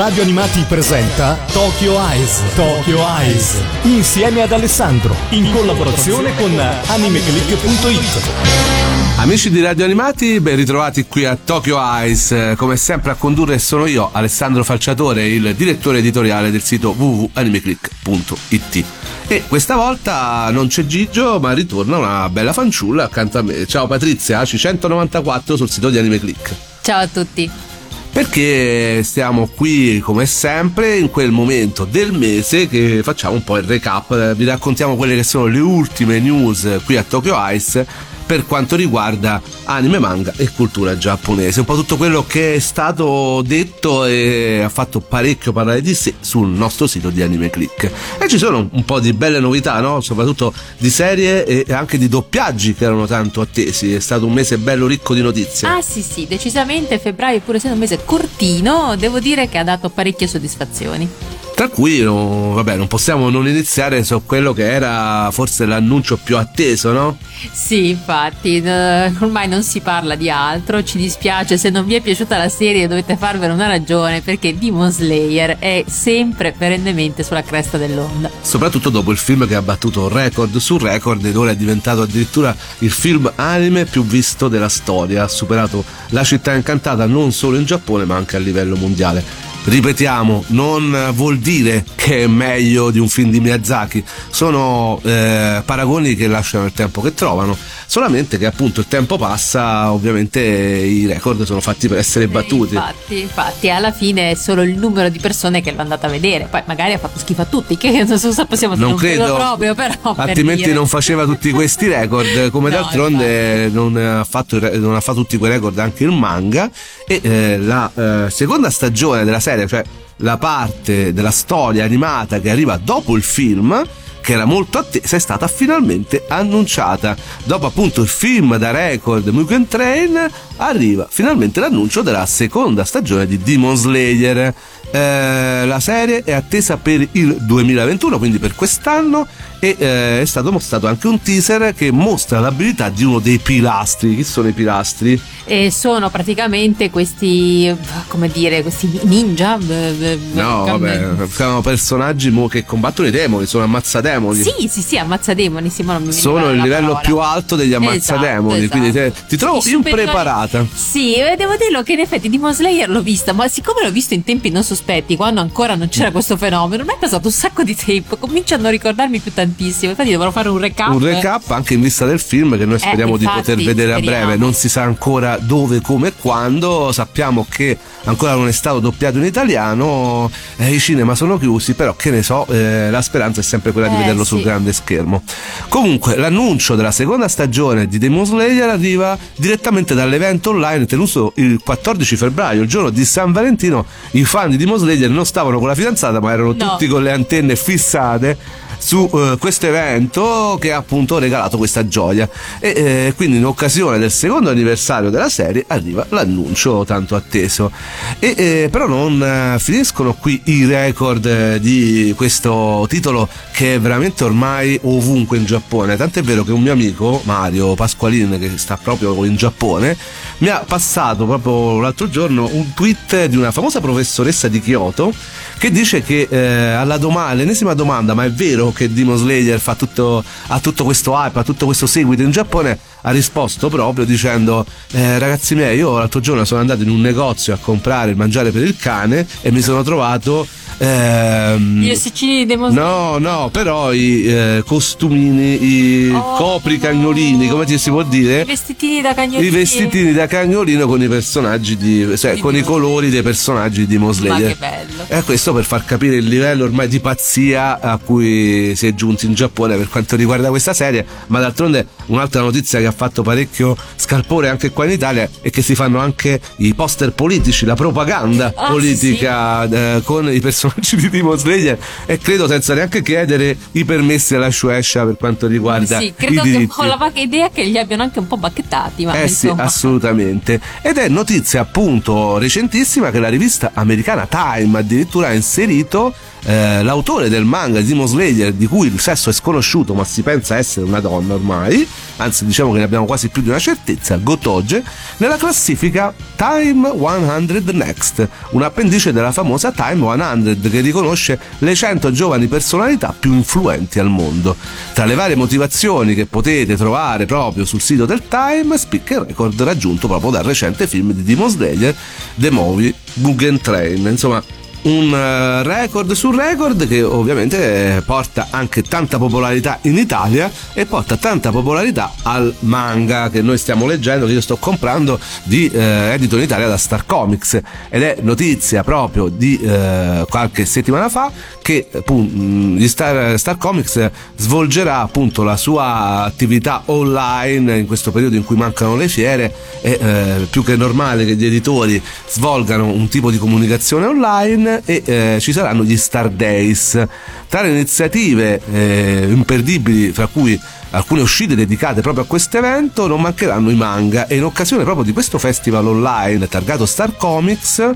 Radio Animati presenta Tokyo Eyes. Tokyo Eyes. Insieme ad Alessandro. In collaborazione con animeclick.it. Amici di Radio Animati, ben ritrovati qui a Tokyo Eyes. Come sempre a condurre sono io, Alessandro Falciatore, il direttore editoriale del sito www.animeclick.it. E questa volta non c'è Gigio, ma ritorna una bella fanciulla accanto a me. Ciao Patrizia, AC194 sul sito di Animeclick. Ciao a tutti. Perché stiamo qui come sempre in quel momento del mese che facciamo un po' il recap, vi raccontiamo quelle che sono le ultime news qui a Tokyo Ice per quanto riguarda anime, manga e cultura giapponese. Un po' tutto quello che è stato detto e ha fatto parecchio parlare di sé sul nostro sito di Anime Click. E ci sono un po' di belle novità, no? soprattutto di serie e anche di doppiaggi che erano tanto attesi. È stato un mese bello ricco di notizie. Ah sì sì, decisamente febbraio, pur essendo un mese cortino, devo dire che ha dato parecchie soddisfazioni tra cui no, vabbè, non possiamo non iniziare su quello che era forse l'annuncio più atteso, no? Sì, infatti, ormai non si parla di altro, ci dispiace se non vi è piaciuta la serie dovete farvene una ragione perché Demon Slayer è sempre perennemente sulla cresta dell'onda. Soprattutto dopo il film che ha battuto record su record ed ora è diventato addirittura il film anime più visto della storia, ha superato La città incantata non solo in Giappone ma anche a livello mondiale ripetiamo, non vuol dire che è meglio di un film di Miyazaki, sono eh, paragoni che lasciano il tempo che trovano, solamente che appunto il tempo passa, ovviamente i record sono fatti per essere battuti. Infatti, infatti, alla fine è solo il numero di persone che l'hanno andata a vedere, poi magari ha fatto schifo a tutti, che non so possiamo non credo. proprio, però altrimenti per non faceva tutti questi record, come no, d'altronde non ha, fatto, non ha, fatto, tutti quei record anche il manga. E eh, la eh, seconda stagione della serie serie, cioè la parte della storia animata che arriva dopo il film che era molto attesa, è stata finalmente annunciata. Dopo appunto il film da record Mugen Train, arriva finalmente l'annuncio della seconda stagione di Demon Slayer. Eh, la serie è attesa per il 2021, quindi per quest'anno, e eh, è stato mostrato anche un teaser che mostra l'abilità di uno dei pilastri. Chi sono i pilastri? E sono praticamente questi, come dire, questi ninja. No, vabbè, sono personaggi che combattono i demoni, sono ammazzademoni. Sì, sì, sì, ammazzademoni. Sì, sono il livello parola. più alto degli ammazzademoni, esatto, quindi esatto. Te, ti trovo sì, impreparata. Sì, devo dirlo che in effetti Demon Slayer l'ho vista, ma siccome l'ho visto in tempi non sospetti, quando ancora non c'era questo fenomeno, mi è passato un sacco di tempo, comincio a non ricordarmi più tantissimo. Infatti dovrò fare un recap. Un recap anche in vista del film che noi eh, speriamo eh, infatti, di poter vedere speriamo. a breve. Non si sa ancora dove, come e quando. Sappiamo che ancora non è stato doppiato in italiano, eh, i cinema sono chiusi, però che ne so, eh, la speranza è sempre quella di eh, vederlo sì. sul grande schermo. Comunque, l'annuncio della seconda stagione di Demon Slayer arriva direttamente dall'evento online tenuto il 14 febbraio, il giorno di San Valentino. I fan di Demon Slayer non stavano con la fidanzata, ma erano no. tutti con le antenne fissate su uh, questo evento che ha appunto regalato questa gioia. E eh, quindi in occasione del secondo anniversario della serie arriva l'annuncio tanto atteso. E eh, però non eh, finiscono qui i record eh, di questo titolo che è veramente ormai ovunque in Giappone. Tant'è vero che un mio amico Mario Pasqualin che sta proprio in Giappone mi ha passato proprio l'altro giorno un tweet di una famosa professoressa di Kyoto che dice che eh, alla domanda, all'ennesima domanda, ma è vero che Demon Slayer fa tutto, ha tutto questo hype, ha tutto questo seguito in Giappone, ha risposto proprio dicendo eh, ragazzi miei, io l'altro giorno sono andato in un negozio a comprare il mangiare per il cane e mi sono trovato Ehm, Gli ossicini di Demon No, no, però i eh, costumini, i oh, copri cagnolini, come ti si può dire? I vestitini da cagnolino. I vestitini da cagnolino con i personaggi di. cioè con i colori dei personaggi di Mosley. Ma che bello. E questo per far capire il livello ormai di pazzia a cui si è giunti in Giappone per quanto riguarda questa serie. Ma d'altronde un'altra notizia che ha fatto parecchio scalpore anche qua in Italia è che si fanno anche i poster politici, la propaganda ah, politica sì, sì. Eh, con i personaggi di Demon Slayer e credo senza neanche chiedere i permessi alla Shueisha per quanto riguarda sì, credo che ho la vaga idea che li abbiano anche un po' bacchettati ma eh insomma. sì assolutamente ed è notizia appunto recentissima che la rivista americana Time addirittura ha inserito eh, l'autore del manga Demon Slayer di cui il sesso è sconosciuto ma si pensa essere una donna ormai anzi diciamo che ne abbiamo quasi più di una certezza Gotoge nella classifica Time 100 Next un appendice della famosa Time 100 che riconosce le 100 giovani personalità più influenti al mondo. Tra le varie motivazioni che potete trovare proprio sul sito del Time spicca il record raggiunto proprio dal recente film di Demon Slayer The Movie Mugen Train insomma un eh, record su record che ovviamente porta anche tanta popolarità in Italia e porta tanta popolarità al manga che noi stiamo leggendo, che io sto comprando di eh, edito in Italia da Star Comics. Ed è notizia proprio di eh, qualche settimana fa che appunto, Star, Star, Comics svolgerà appunto la sua attività online in questo periodo in cui mancano le fiere e eh, più che normale che gli editori svolgano un tipo di comunicazione online e eh, ci saranno gli Star Days. Tra le iniziative eh, imperdibili, fra cui alcune uscite dedicate proprio a questo evento, non mancheranno i manga e in occasione proprio di questo festival online targato Star Comics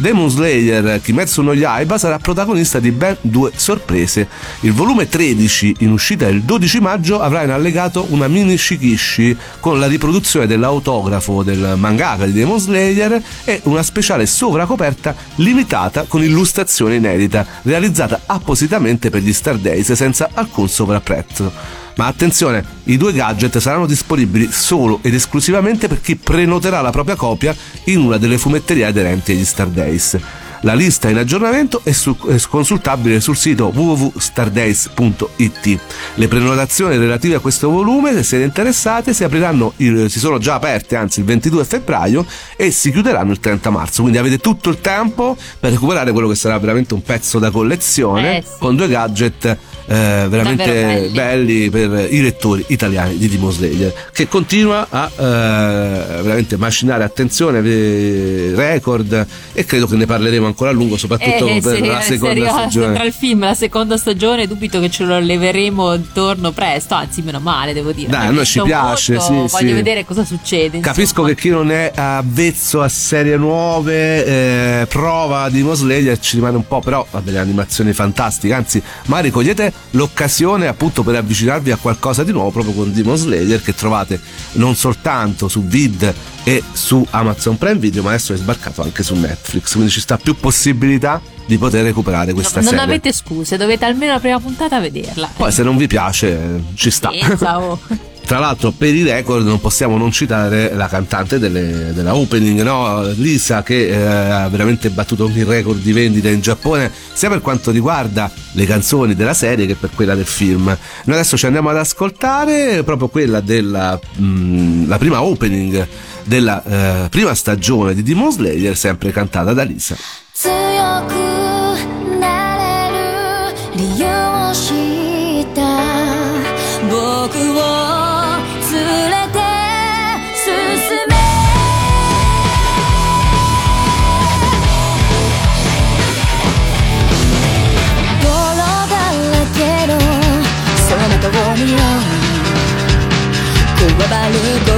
Demon Slayer Kimetsu no Yaiba sarà protagonista di ben due sorprese. Il volume 13, in uscita il 12 maggio, avrà in allegato una mini shikishi con la riproduzione dell'autografo del mangaka di Demon Slayer e una speciale sovracoperta limitata con illustrazione inedita, realizzata appositamente per gli Star Days senza alcun sovrapprezzo. Ma attenzione, i due gadget saranno disponibili solo ed esclusivamente per chi prenoterà la propria copia in una delle fumetterie aderenti agli Star Days. La lista in aggiornamento è, su, è, consultabile sul sito www.stardays.it. Le prenotazioni relative a questo volume, se siete interessate, si apriranno, si sono già aperte anzi il 22 febbraio e si chiuderanno il 30 marzo. Quindi avete tutto il tempo per recuperare quello che sarà veramente un pezzo da collezione eh sì. con due gadget eh, veramente belli. belli. per i lettori italiani di Demon Slayer che continua a eh, veramente macinare attenzione record e credo che ne parleremo ancora a lungo soprattutto eh, per se, la seconda stagione tra il film la seconda stagione dubito che ce lo leveremo intorno presto anzi meno male devo dire dai a noi ci piace molto, sì, voglio sì. vedere cosa succede capisco insomma. che chi non è avvezzo a serie nuove eh, prova Demon Slayer ci rimane un po' però ha delle animazioni fantastiche anzi magari cogliete l'occasione appunto per avvicinarvi a qualcosa di nuovo proprio con Demon Slayer che trovate non soltanto su Vid e su Amazon Prime Video ma adesso è sbarcato anche su Netflix quindi ci sta più possibilità di poter recuperare questa no, serie non avete scuse dovete almeno la prima puntata vederla poi se non vi piace ci sta oh. Tra l'altro, per i record non possiamo non citare la cantante delle, della opening, no? Lisa, che eh, ha veramente battuto ogni record di vendita in Giappone, sia per quanto riguarda le canzoni della serie che per quella del film. Noi adesso ci andiamo ad ascoltare proprio quella della mh, la prima opening della eh, prima stagione di Demon Slayer, sempre cantata da Lisa. 強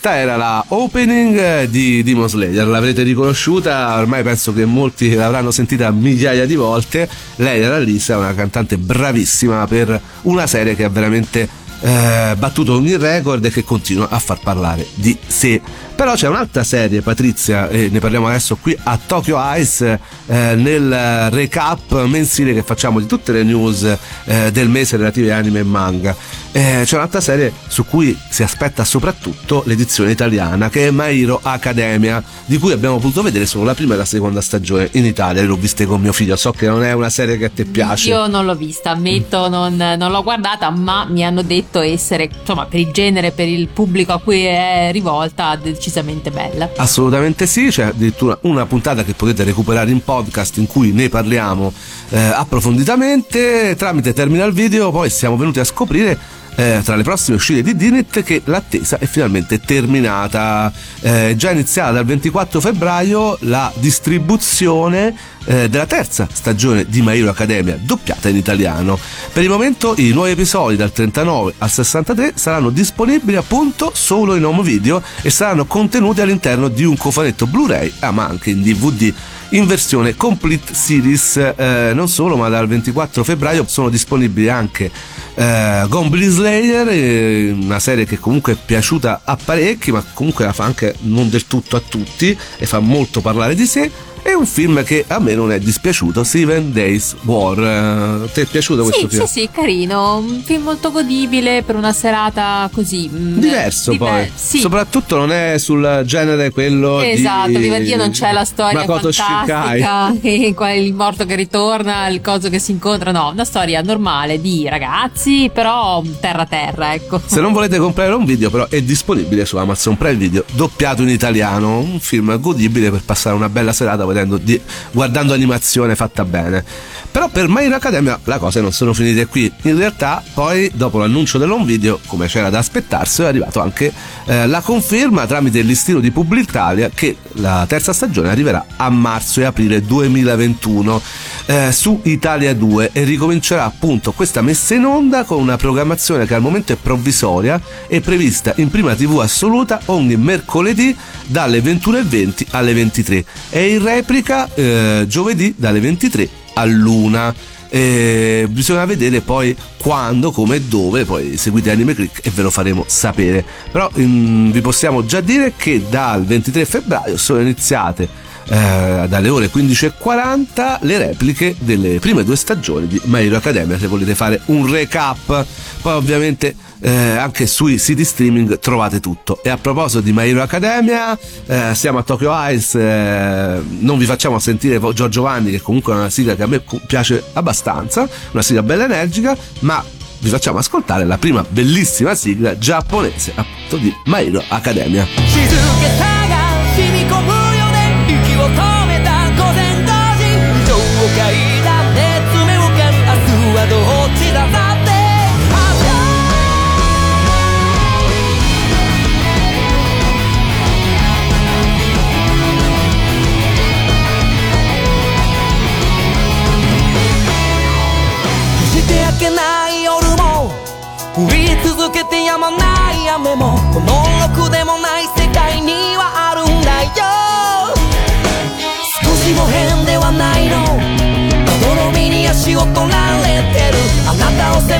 questa era la opening di Demon Slayer, l'avrete riconosciuta, ormai penso che molti l'avranno sentita migliaia di volte. Lei era Lisa, una cantante bravissima per una serie che ha veramente eh, battuto ogni record e che continua a far parlare di sé. Però c'è un'altra serie, Patrizia, e ne parliamo adesso qui a Tokyo Ice, eh, nel recap mensile che facciamo di tutte le news eh, del mese relative a anime e manga. Eh, c'è un'altra serie su cui si aspetta soprattutto l'edizione italiana, che è My Hero Academia, di cui abbiamo potuto vedere solo la prima e la seconda stagione in Italia. L'ho viste con mio figlio, so che non è una serie che a te piace. Io non l'ho vista, ammetto, non, non l'ho guardata, ma mi hanno detto essere, insomma, per il genere, per il pubblico a cui è rivolta, decisamente decisamente bella. Assolutamente sì, c'è addirittura una puntata che potete recuperare in podcast in cui ne parliamo eh, approfonditamente tramite Terminal Video, poi siamo venuti a scoprire eh, tra le prossime uscite di Dinit che l'attesa è finalmente terminata. Eh, già iniziata dal 24 febbraio la distribuzione eh, della terza stagione di My Hero Academia, doppiata in italiano. Per il momento i nuovi episodi dal 39 al 63 saranno disponibili appunto solo in home video e saranno contenuti all'interno di un cofanetto Blu-ray, ah, ma anche in DVD in versione Complete Series. Eh, non solo, ma dal 24 febbraio sono disponibili anche eh, Goblin Slayer, eh, una serie che comunque è piaciuta a parecchi, ma comunque la fa anche non del tutto a tutti e fa molto parlare di sé è un film che a me non è dispiaciuto, Seven Days War. Ti è piaciuto questo sì, film? Sì, sì, carino. Un film molto godibile per una serata così. Mm, Diverso diver- poi. Sì. Soprattutto non è sul genere quello esatto, di... Dio non c'è la storia Makoto fantastica, il morto che ritorna, il coso che si incontra. No, una storia normale di ragazzi, però terra terra, ecco. Se non volete comprare un video, però è disponibile su Amazon Prime Video, doppiato in italiano. Un film godibile per passare una bella serata vedendo, di, guardando animazione fatta bene. Però per My Hero Academia le cose non sono finite qui. In realtà, poi, dopo l'annuncio dell'home video, come c'era da aspettarsi, è arrivato anche eh, la conferma tramite il listino di Publitalia che la terza stagione arriverà a marzo e aprile 2021 eh, su Italia 2 e ricomincerà appunto questa messa in onda con una programmazione che al momento è provvisoria e prevista in prima TV assoluta ogni mercoledì dalle 21.20 alle 23 e in replica eh, giovedì dalle 23 all'una. Eh, bisogna vedere poi quando, come e dove, poi seguite Anime Click e ve lo faremo sapere. Però mm, vi possiamo già dire che dal 23 febbraio sono iniziate eh, dalle ore 15.40 le repliche delle prime due stagioni di My Academia se volete fare un recap poi ovviamente eh, anche sui siti streaming trovate tutto. E a proposito di My Academia, eh, siamo a Tokyo Ice, eh, non vi facciamo sentire Giorgio Vanni, che comunque è una sigla che a me piace abbastanza, una sigla bella energica, ma vi facciamo ascoltare la prima bellissima sigla giapponese appunto di My Hero Academia.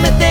な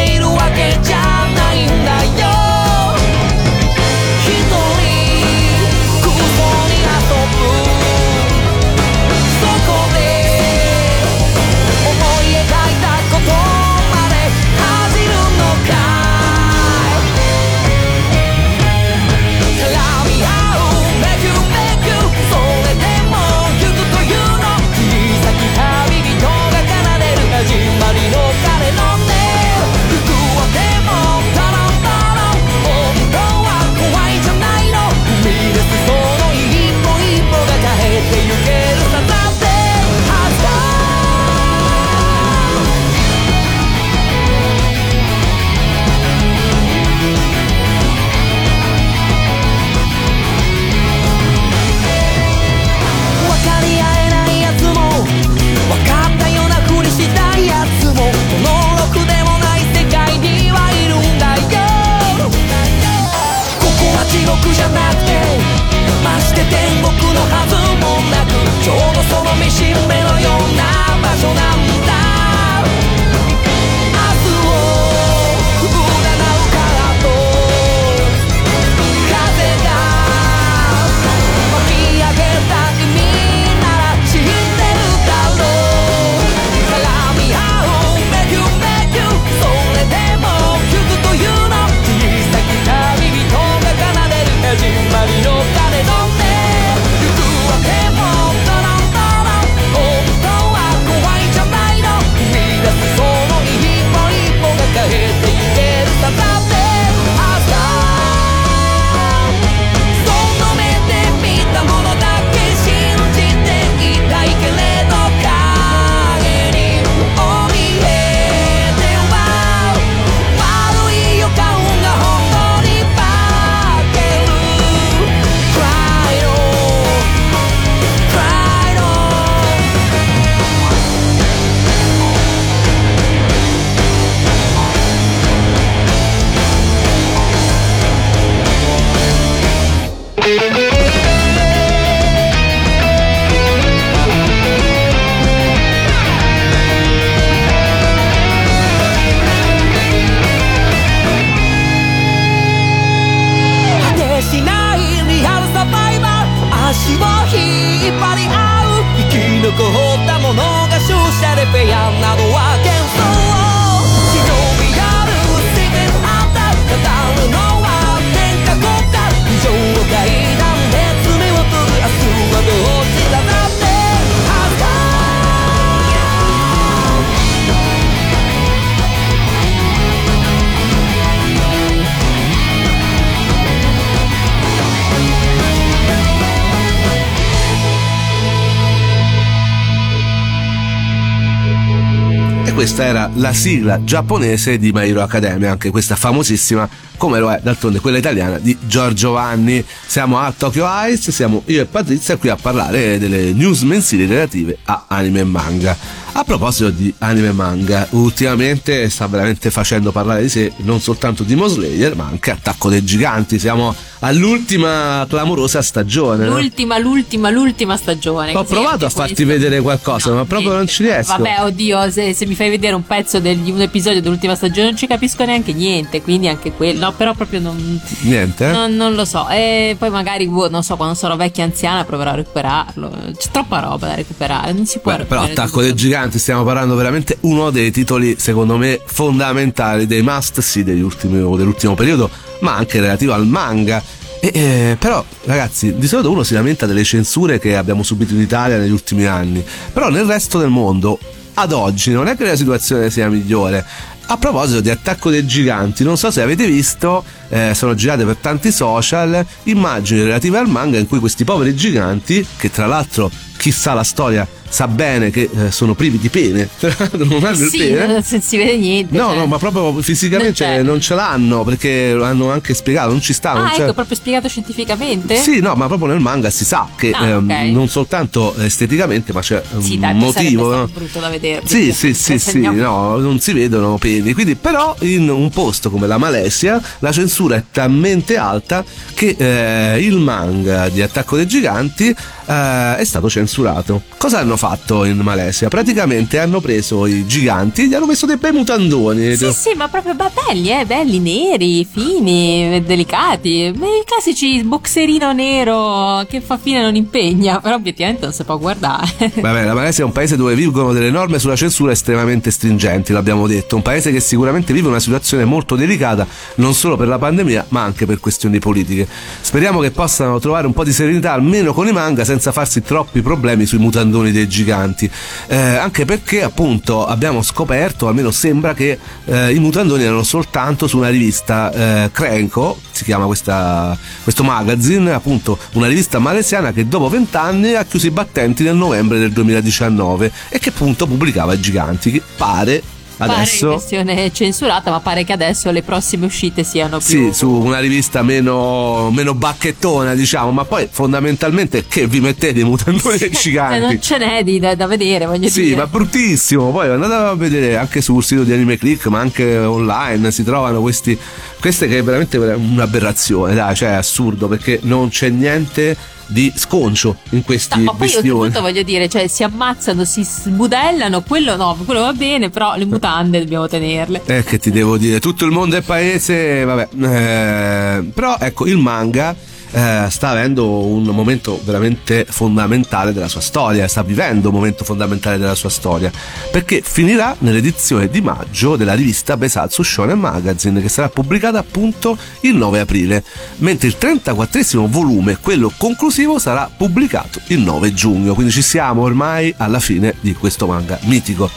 questa era la sigla giapponese di My Hero Academia, anche questa famosissima, come lo è d'altronde quella italiana di Giorgio Vanni. Siamo a Tokyo Ice, siamo io e Patrizia qui a parlare delle news mensili relative a anime e manga. A proposito di anime e manga, ultimamente sta veramente facendo parlare di sé non soltanto di Slayer, ma anche Attacco dei Giganti. Siamo all'ultima clamorosa stagione. L'ultima, no? l'ultima, l'ultima stagione. Ho provato a farti vedere qualcosa, no, ma proprio niente. non ci riesco. Vabbè, oddio, se, se, mi fai vedere un pezzo di un episodio dell'ultima stagione non ci capisco neanche niente, quindi anche quello. No, però proprio non. Niente? Non, non lo so. E poi magari, boh, non so, quando sarò vecchia anziana proverò a recuperarlo. C'è troppa roba da recuperare, non si può Beh, Però Attacco dei Giganti, stiamo parlando veramente uno dei titoli, secondo me, fondamentali, dei must sì dell'ultimo periodo, ma anche relativo al manga e, eh, però, ragazzi, di solito uno si lamenta delle censure che abbiamo subito in Italia negli ultimi anni. Però nel resto del mondo, ad oggi, non è che la situazione sia migliore. A proposito di attacco dei giganti, non so se avete visto, eh, sono girate per tanti social immagini relative al manga in cui questi poveri giganti, che tra l'altro chissà la storia sa bene che eh, sono privi di pene, non hanno sì, il pene. Non si vede niente. No, cioè. no, ma proprio fisicamente non, non, ce l'hanno perché hanno anche spiegato, non ci sta. Ah, ecco, proprio spiegato scientificamente? Sì, no, ma proprio nel manga si sa che ah, ehm, okay. non soltanto esteticamente, ma c'è sì, un dai, motivo. No? brutto da vedere. Sì, sì, sì, sì, no, non si vedono peni. Quindi, però, in un posto come la Malesia, la censura è talmente alta che eh, il manga di Attacco dei Giganti eh, è stato censurato. Cosa hanno fatto in Malesia? Praticamente hanno preso i giganti e gli hanno messo dei bei mutandoni. Sì, sì, ma proprio belli, eh, belli, neri, fini, delicati. I classici boxerino nero che fa fine non impegna, però obiettivamente non si può guardare. Vabbè, la Malesia è un paese dove vigono delle norme sulla censura estremamente stringenti, l'abbiamo detto. Un paese che sicuramente vive una situazione molto delicata, non solo per la pandemia, ma anche per questioni politiche. Speriamo che possano trovare un po' di serenità almeno con i manga senza senza farsi troppi problemi sui mutandoni dei giganti. Eh, anche perché appunto abbiamo scoperto, almeno sembra che eh, i mutandoni erano soltanto su una rivista eh, Cranko, si chiama questa, questo magazine, appunto una rivista malesiana che dopo vent'anni ha chiuso i battenti nel novembre del 2019 e che appunto pubblicava i giganti, che pare adesso? pare versione censurata ma pare che adesso le prossime uscite siano più sì su una rivista meno, meno bacchettona diciamo ma poi fondamentalmente che vi mettete i mutandoni sì, giganti? Eh, non ce n'è di, da, da, vedere voglio sì, dire. sì ma bruttissimo. Poi andate a vedere anche sul sito di Anime Click ma anche online si trovano questi queste che è veramente un'aberrazione dai cioè è assurdo perché non c'è niente di sconcio in questi no, ma poi oltretutto voglio dire cioè si ammazzano si sbudellano quello no quello va bene però le mutande dobbiamo tenerle. Eh che ti devo dire tutto il mondo è paese vabbè eh, però ecco il manga eh, sta avendo un momento veramente fondamentale della sua storia, sta vivendo un momento fondamentale della sua storia, perché finirà nell'edizione di maggio della rivista Besatsu Shonen Magazine che sarà pubblicata appunto il 9 aprile, mentre il 34 volume, quello conclusivo, sarà pubblicato il 9 giugno, quindi ci siamo ormai alla fine di questo manga mitico.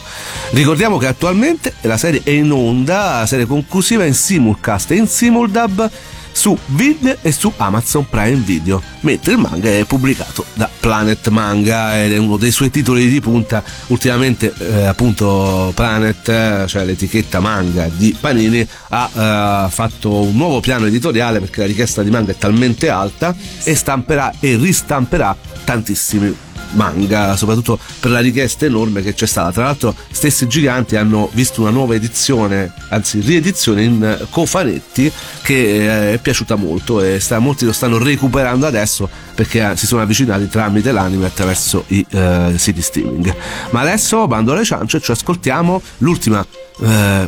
Ricordiamo che attualmente la serie è in onda, la serie conclusiva in simulcast e in simuldub su Vid e su Amazon Prime Video, mentre il manga è pubblicato da Planet Manga ed è uno dei suoi titoli di punta. Ultimamente eh, appunto Planet, cioè l'etichetta manga di Panini, ha eh, fatto un nuovo piano editoriale perché la richiesta di manga è talmente alta e stamperà e ristamperà tantissimi manga, soprattutto per la richiesta enorme che c'è stata. Tra l'altro, stessi giganti hanno visto una nuova edizione, anzi riedizione in cofanetti che eh, è piaciuta molto e sta, molti lo stanno recuperando adesso perché eh, si sono avvicinati tramite l'anime attraverso i uh, siti streaming. Ma adesso bando alle ciance ci ascoltiamo l'ultima uh,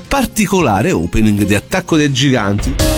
particolare opening di Attacco dei Giganti.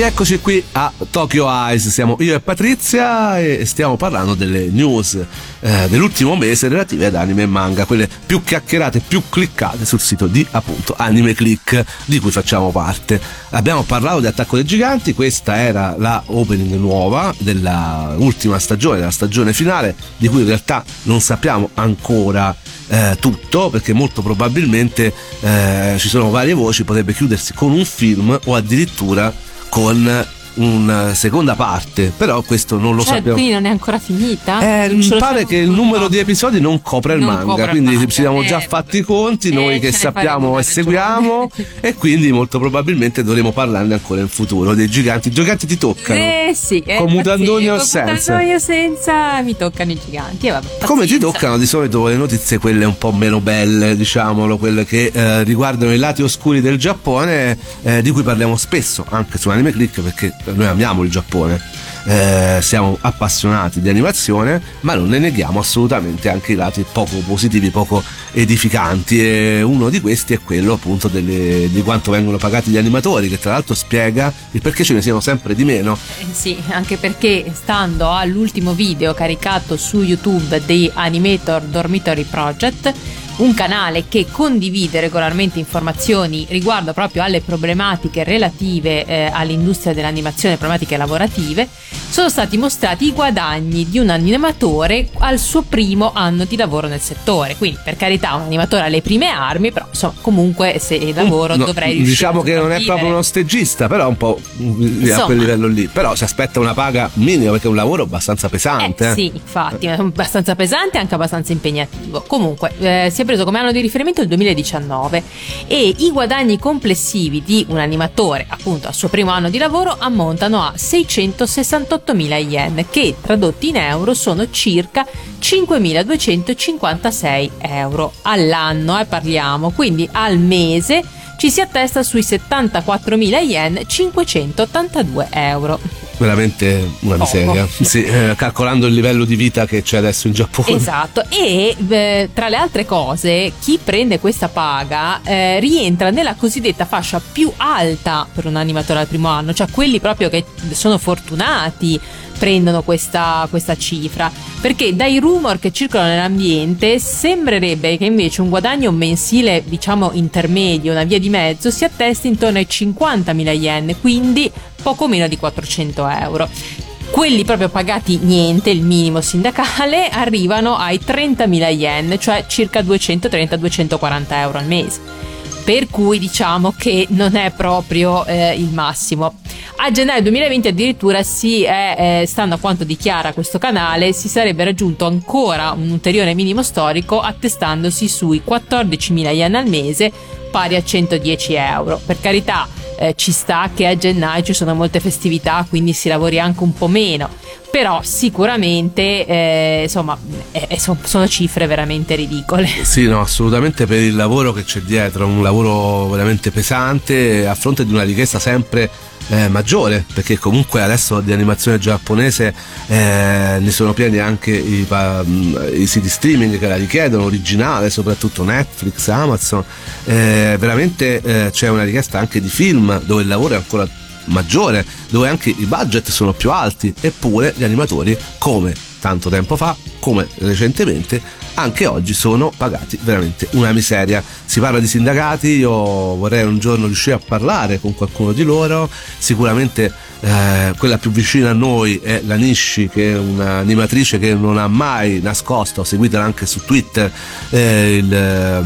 Rieccoci qui a Tokyo Eyes, siamo io e Patrizia e stiamo parlando delle news eh, dell'ultimo mese relative ad anime e manga, quelle più chiacchierate, più cliccate sul sito di appunto Anime Click di cui facciamo parte. Abbiamo parlato di Attacco dei Giganti, questa era la opening nuova della ultima stagione, della stagione finale, di cui in realtà non sappiamo ancora eh, tutto perché molto probabilmente eh, ci sono varie voci, potrebbe chiudersi con un film o addirittura con una seconda parte, però questo non lo cioè, sappiamo. Quindi non è ancora finita? Eh, pare che il numero di episodi non copre il non manga, copre quindi manga. ci siamo già eh, fatti i conti, eh, noi che sappiamo e seguiamo e quindi molto probabilmente dovremo parlarne ancora in futuro dei giganti. I giganti ti toccano? Eh sì, eh, con mutandoni o senza? Con senza mi toccano i giganti. Eh, vabbè, Come ti toccano di solito le notizie quelle un po' meno belle, diciamolo, quelle che eh, riguardano i lati oscuri del Giappone, eh, di cui parliamo spesso anche su Anime Click perché noi amiamo il Giappone, eh, siamo appassionati di animazione, ma non ne neghiamo assolutamente anche i lati poco positivi, poco edificanti e uno di questi è quello appunto delle, di quanto vengono pagati gli animatori, che tra l'altro spiega il perché ce ne siano sempre di meno. Eh, sì, anche perché stando all'ultimo video caricato su YouTube di Animator Dormitory Project, un canale che condivide regolarmente informazioni riguardo proprio alle problematiche relative eh, all'industria dell'animazione, problematiche lavorative, sono stati mostrati i guadagni di un animatore al suo primo anno di lavoro nel settore. Quindi, per carità, un animatore alle prime armi, però insomma, comunque se lavoro no, dovrei riuscire Diciamo che non è proprio uno stagista, però un po' insomma, a quel livello lì. Però si aspetta una paga minima perché è un lavoro abbastanza pesante. Eh, sì, infatti, è abbastanza pesante e anche abbastanza impegnativo. Comunque, eh, si è preso come anno di riferimento il 2019 e i guadagni complessivi di un animatore, appunto, al suo primo anno di lavoro ammontano a 668 18.000 yen, che tradotti in euro sono circa 5.256 euro all'anno, eh, parliamo, quindi al mese ci si attesta sui 74.000 yen, 582 euro veramente una miseria. Sì, eh, calcolando il livello di vita che c'è adesso in Giappone. Esatto, e eh, tra le altre cose, chi prende questa paga eh, rientra nella cosiddetta fascia più alta per un animatore al primo anno, cioè quelli proprio che sono fortunati prendono questa, questa cifra perché dai rumor che circolano nell'ambiente sembrerebbe che invece un guadagno mensile diciamo intermedio, una via di mezzo si attesti intorno ai 50.000 yen quindi poco meno di 400 euro quelli proprio pagati niente, il minimo sindacale, arrivano ai 30.000 yen, cioè circa 230-240 euro al mese per cui diciamo che non è proprio eh, il massimo. A gennaio 2020 addirittura si è, eh, stando a quanto dichiara questo canale, si sarebbe raggiunto ancora un ulteriore minimo storico attestandosi sui 14.000 yen al mese pari a 110 euro. Per carità, eh, ci sta che a gennaio ci sono molte festività, quindi si lavori anche un po' meno. Però sicuramente eh, insomma eh, sono cifre veramente ridicole. Sì, no, assolutamente per il lavoro che c'è dietro, un lavoro veramente pesante a fronte di una richiesta sempre eh, maggiore perché comunque adesso di animazione giapponese eh, ne sono pieni anche i, mm, i, siti streaming che la richiedono, originale, soprattutto Netflix, Amazon, eh, veramente eh, c'è una richiesta anche di film dove il lavoro è ancora maggiore, dove anche i budget sono più alti, eppure gli animatori, come tanto tempo fa, come recentemente, anche oggi sono pagati veramente una miseria. Si parla di sindacati, io vorrei un giorno riuscire a parlare con qualcuno di loro, sicuramente eh, quella più vicina a noi è la Nishi che è un'animatrice che non ha mai nascosto, seguitela anche su Twitter, eh, il, eh,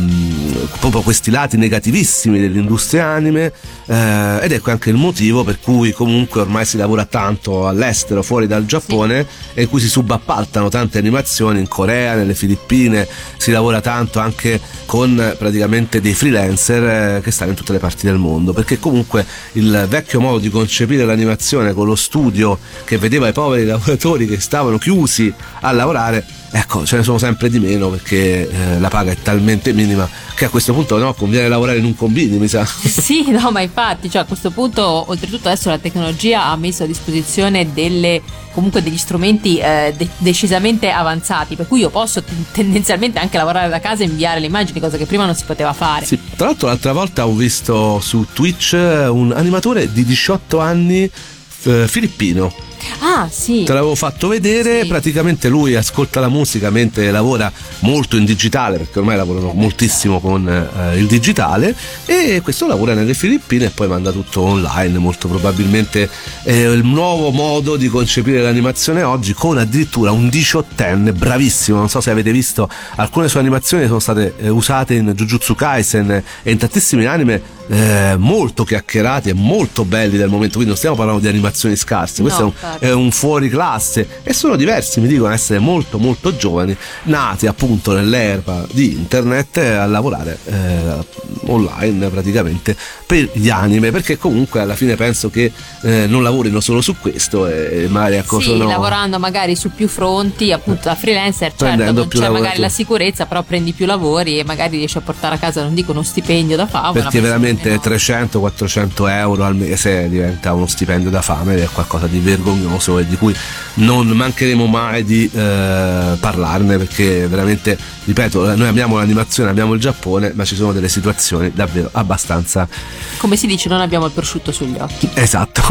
proprio questi lati negativissimi dell'industria anime eh, ed ecco anche il motivo per cui comunque ormai si lavora tanto all'estero, fuori dal Giappone e in cui si subappaltano tante animazioni in Corea, nelle Filippine, si lavora tanto anche con praticamente dei freelancer eh, che stanno in tutte le parti del mondo perché comunque il vecchio modo di concepire l'animazione con lo studio che vedeva i poveri lavoratori che stavano chiusi a lavorare ecco ce ne sono sempre di meno perché eh, la paga è talmente minima che a questo punto no, conviene lavorare in un combini mi sa sì no ma infatti cioè, a questo punto oltretutto adesso la tecnologia ha messo a disposizione delle comunque degli strumenti eh, de- decisamente avanzati, per cui io posso t- tendenzialmente anche lavorare da casa e inviare le immagini, cosa che prima non si poteva fare. Sì, tra l'altro l'altra volta ho visto su Twitch un animatore di 18 anni eh, filippino Ah, sì. Te l'avevo fatto vedere, sì. praticamente lui ascolta la musica mentre lavora molto in digitale, perché ormai lavorano moltissimo con eh, il digitale, e questo lavora nelle Filippine e poi manda tutto online, molto probabilmente è il nuovo modo di concepire l'animazione oggi, con addirittura un diciottenne bravissimo, non so se avete visto, alcune sue animazioni sono state eh, usate in Jujutsu Kaisen e in tantissimi anime eh, molto chiacchierati e molto belli del momento, quindi non stiamo parlando di animazioni scarse, questo no, è, un, è, un, fuori classe. E sono diversi, mi dicono essere molto molto giovani, nati appunto nell'erba di internet a lavorare eh, online praticamente per gli anime, perché comunque alla fine penso che eh, non lavorino solo su questo e magari ecco sì, sono... lavorando magari su più fronti, appunto da freelancer, certo non c'è magari la sicurezza, però prendi più lavori e magari riesci a portare a casa, non dico uno stipendio da favola, perché veramente veramente 300-400 euro al mese diventa uno stipendio da fame ed è qualcosa di vergognoso e di cui non mancheremo mai di eh, parlarne perché veramente, ripeto, noi abbiamo l'animazione, abbiamo il Giappone, ma ci sono delle situazioni davvero abbastanza... Come si dice, non abbiamo il prosciutto sugli occhi. Esatto.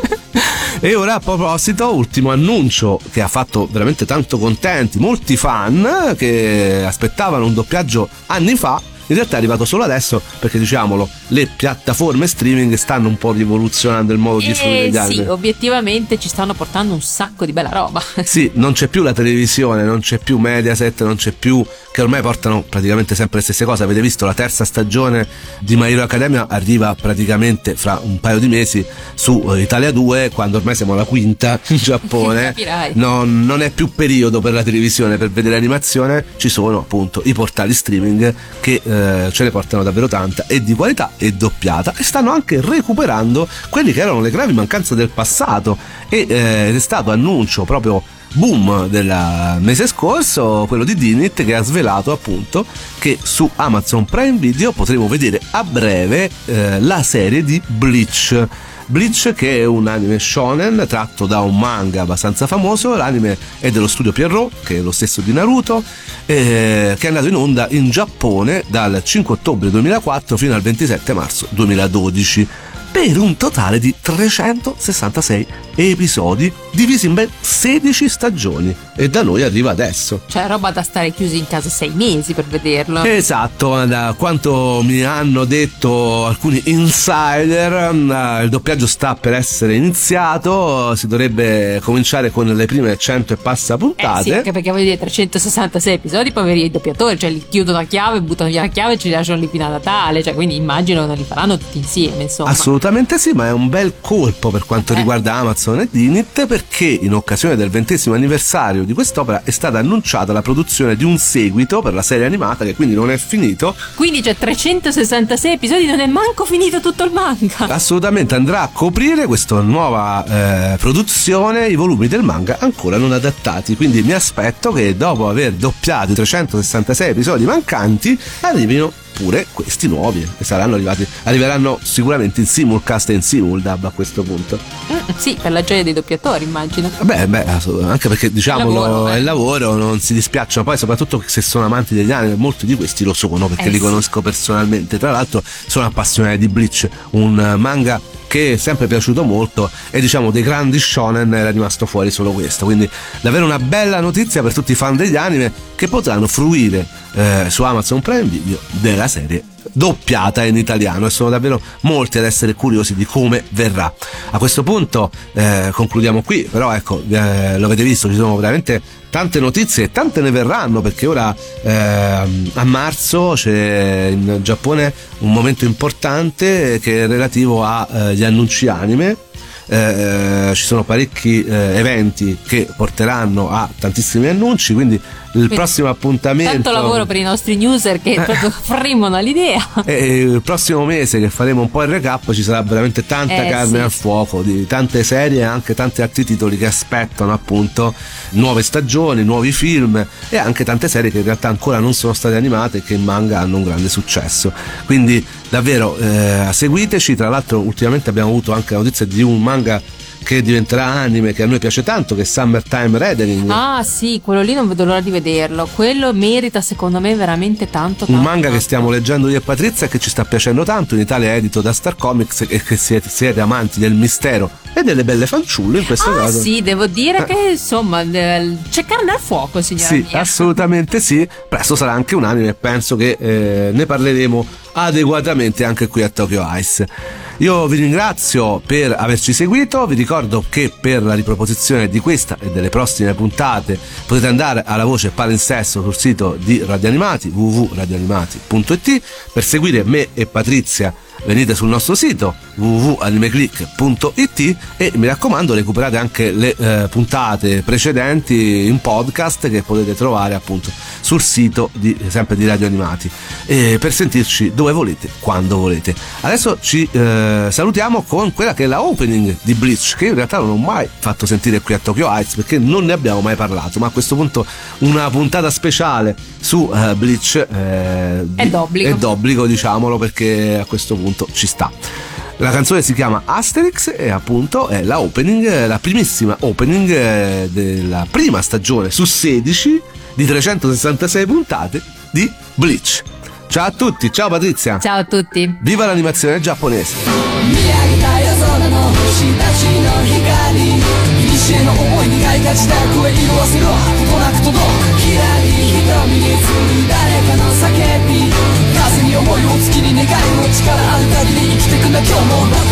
e ora a proposito, ultimo annuncio che ha fatto veramente tanto contenti molti fan che aspettavano un doppiaggio anni fa in realtà è arrivato solo adesso perché diciamolo le piattaforme streaming stanno un po' rivoluzionando il modo di fruire gli anime sì obiettivamente ci stanno portando un sacco di bella roba. Sì non c'è più la televisione non c'è più Mediaset non c'è più che ormai portano praticamente sempre le stesse cose. Avete visto la terza stagione di My Hero Academia? Arriva praticamente fra un paio di mesi su eh, Italia 2 quando ormai siamo alla quinta in Giappone. Non, non è più periodo per la televisione per vedere animazione ci sono appunto i portali streaming che eh, eh, ce ne portano davvero tanta e di qualità e doppiata e stanno anche recuperando quelli che erano le gravi mancanze del passato. E eh, è stato annuncio proprio boom del mese scorso, quello di Dinit che ha svelato appunto che su Amazon Prime Video potremo vedere a breve eh, la serie di Bleach Bleach che è un anime shonen tratto da un manga abbastanza famoso, l'anime è dello studio Pierrot che è lo stesso di Naruto eh, che è andato in onda in Giappone dal 5 ottobre 2004 fino al 27 marzo 2012 per un totale di 366 episodi divisi in ben 16 stagioni e da noi arriva adesso. Cioè roba da stare chiusi in casa sei mesi per vederlo. Esatto, da quanto mi hanno detto alcuni insider, mm, il doppiaggio sta per essere iniziato, si dovrebbe cominciare con le prime 100 e passa puntate. Eh sì, anche perché voglio dire 366 episodi, poveri i doppiatori, cioè li chiudono la chiave, buttano via la chiave e ci lasciano lì fino a Natale, cioè quindi immagino che non li faranno tutti insieme, insomma. Assolutamente sì, ma è un bel colpo per quanto eh. riguarda Amazon e Dinit perché in occasione del ventesimo anniversario di quest'opera è stata annunciata la produzione di un seguito per la serie animata che quindi non è finito. Quindi c'è 366 episodi, non è manco finito tutto il manga. Assolutamente andrà a coprire questa nuova eh, produzione i volumi del manga ancora non adattati, quindi mi aspetto che dopo aver doppiato i 366 episodi mancanti arrivino oppure questi nuovi che saranno arrivati arriveranno sicuramente in simulcast e in simuldub a questo punto. Mm, sì per la gioia dei doppiatori immagino. Beh, beh anche perché diciamolo lavoro, è il lavoro non si dispiacciono. Poi soprattutto se sono amanti degli anime molti di questi lo sono perché eh, li conosco personalmente. Tra l'altro sono appassionati di Bleach un manga che è sempre piaciuto molto e diciamo dei grandi shonen era rimasto fuori solo questo. Quindi davvero una bella notizia per tutti i fan degli anime che potranno fruire eh, su Amazon Prime Video della serie doppiata in italiano e sono davvero molti ad essere curiosi di come verrà. A questo punto eh, concludiamo qui, però ecco, eh, lo avete visto, ci sono veramente tante notizie e tante ne verranno perché ora eh, a marzo c'è in Giappone un momento importante che è relativo agli eh, annunci anime eh, ci sono parecchi eh, eventi che porteranno a tantissimi annunci, quindi il prossimo appuntamento. Tanto lavoro per i nostri newser che proprio fremono all'idea. E il prossimo mese che faremo un po' il recap ci sarà veramente tanta Eh, carne sì. al fuoco, di tante serie e anche tanti altri titoli che aspettano appunto nuove stagioni, nuovi film e anche tante serie che in realtà ancora non sono state animate e che in manga hanno un grande successo. Quindi davvero eh, seguiteci, tra l'altro ultimamente abbiamo avuto anche la notizia di un manga che diventerà anime che a noi piace tanto che è Summertime Rendering. Ah sì, quello lì non vedo l'ora di vederlo. Quello merita secondo me veramente tanto. un tanto, manga che tanto. stiamo leggendo io e Patrizia e che ci sta piacendo tanto, in Italia è edito da Star Comics e che siete, siete amanti del mistero e delle belle fanciulle in questo Ah caso. sì, devo dire che insomma eh, c'è carne al fuoco, signora Sì, mia. assolutamente sì. Presto sarà anche un anime e penso che eh, ne parleremo adeguatamente anche qui a Tokyo Ice. Io vi ringrazio per averci seguito, vi ricordo che per la riproposizione di questa e delle prossime puntate potete andare alla voce palinsesto sul sito di Radio Animati www.radioanimati.it per seguire me e Patrizia venite sul nostro sito www.animeclick.it e mi raccomando recuperate anche le eh, puntate precedenti in podcast che potete trovare appunto sul sito di, sempre di Radio Animati e per sentirci dove volete, quando volete. Adesso ci eh, salutiamo con quella che è la opening di Bleach che in realtà non ho mai fatto sentire qui a Tokyo Heights perché non ne abbiamo mai parlato ma a questo punto una puntata speciale su eh, Bleach eh, È d'obbligo. è d'obbligo diciamolo perché a questo punto ci sta. La canzone si chiama Asterix e appunto è la opening, eh, la primissima opening eh, della prima stagione su 16 di 366 puntate di Bleach. Ciao a tutti, ciao Patrizia. Ciao a tutti. Viva l'animazione giapponese. 見上げた夜空の星たちの光古の思いにがいがちだ声色あせろことなく届くきらり瞳に映る誰かの叫び風に思いを月に願いを力ある限り生きてくんだ 今日も僕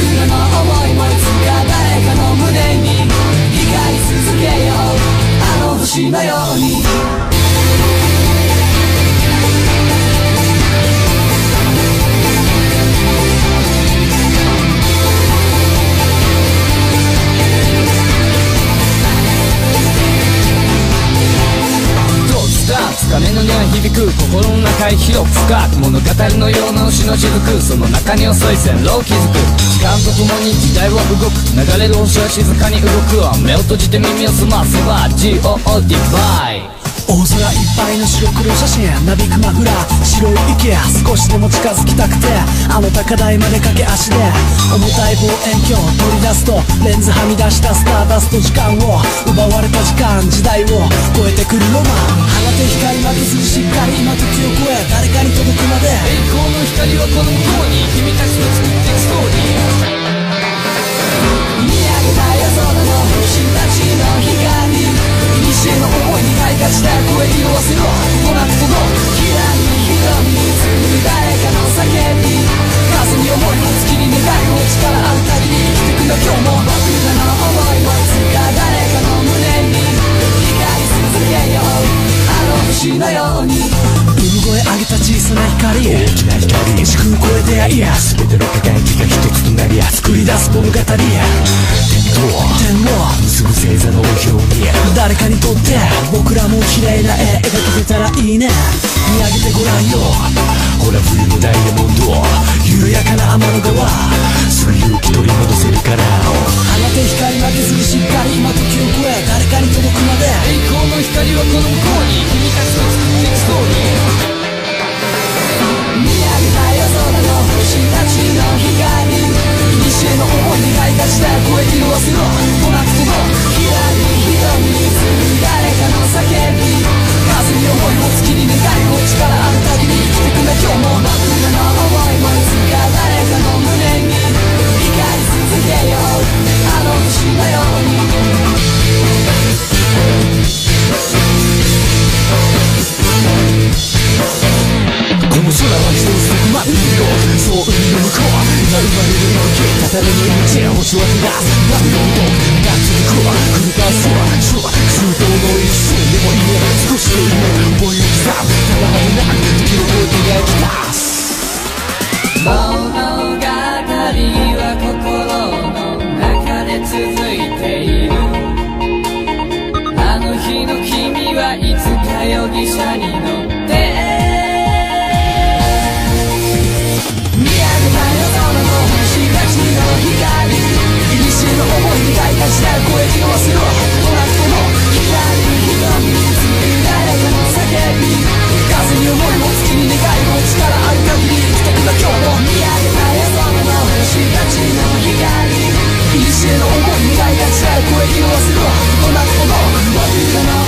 広く深く物語のような牛の雫その中に遅い線路を築く。時間とともに時代は動く。流れる星は静かに動く。わ目を閉じて耳を澄ませば GOD バイ大空いっぱいの白黒写真なびくマフラー白い池少しでも近づきたくてあの高台まで駆け足で重たい望遠鏡取り出すとレンズはみ出したスターダスト時間を奪われた時間時代を超えてくるロマン。放て光負けずにしっかり今時を超え誰かに届くまで。栄光の光はこの向こうに君たちの作っていくストーリー。見上げた夜空の星たちの光西への思いにがいがちだ声色あせろこなく届くきらり瞳に映る誰かの叫び風に思いも月に願いを力ある限り生きてくんだ今日も僕らの思いもいつか誰かの胸に光り続けようあの星のように産声上げた小さな光大きな光時空超え出会い全ての輝きが一つとなりや作り出す物語天を結ぶ星座の表に誰かにとって僕らも綺麗な絵描けたらいいね。見上げてごらんよ。ほら冬のダイヤモンド緩やかな天の川。その勇気取り戻せるから。放て光負けずにしっかり今時を超え誰かに届くまで。栄光の光はこの向こうに君たちの作っていくストーリー。見上げた夜空の星たちの光。西への思いにがいがちだ声色あせろとなく届くきらり瞳に映る誰かの叫び風に思いも月に願いを力ある限り生きてくんだ今日も僕らの思いもいつか誰かの胸に光り続けようあの星のように。この空は一つのまるよそう海の向こう今生まれるのきたたれの命星は照らす波の動く夏にくわ繰り返すわそう空洞の一瞬でもいいね少しでいい思いを刻むただまでなく時を超えて描き出す物語は心の中で続いている。あの日の君はいつかよぎ時代を超るなくても左に瞳み誰かの叫び風に思いも月に願いも力ある限り生きてくだ今も見上げた夜空の星たちの光いにしえの思い磨いた時代を超声て弱するわもなくのも僕らの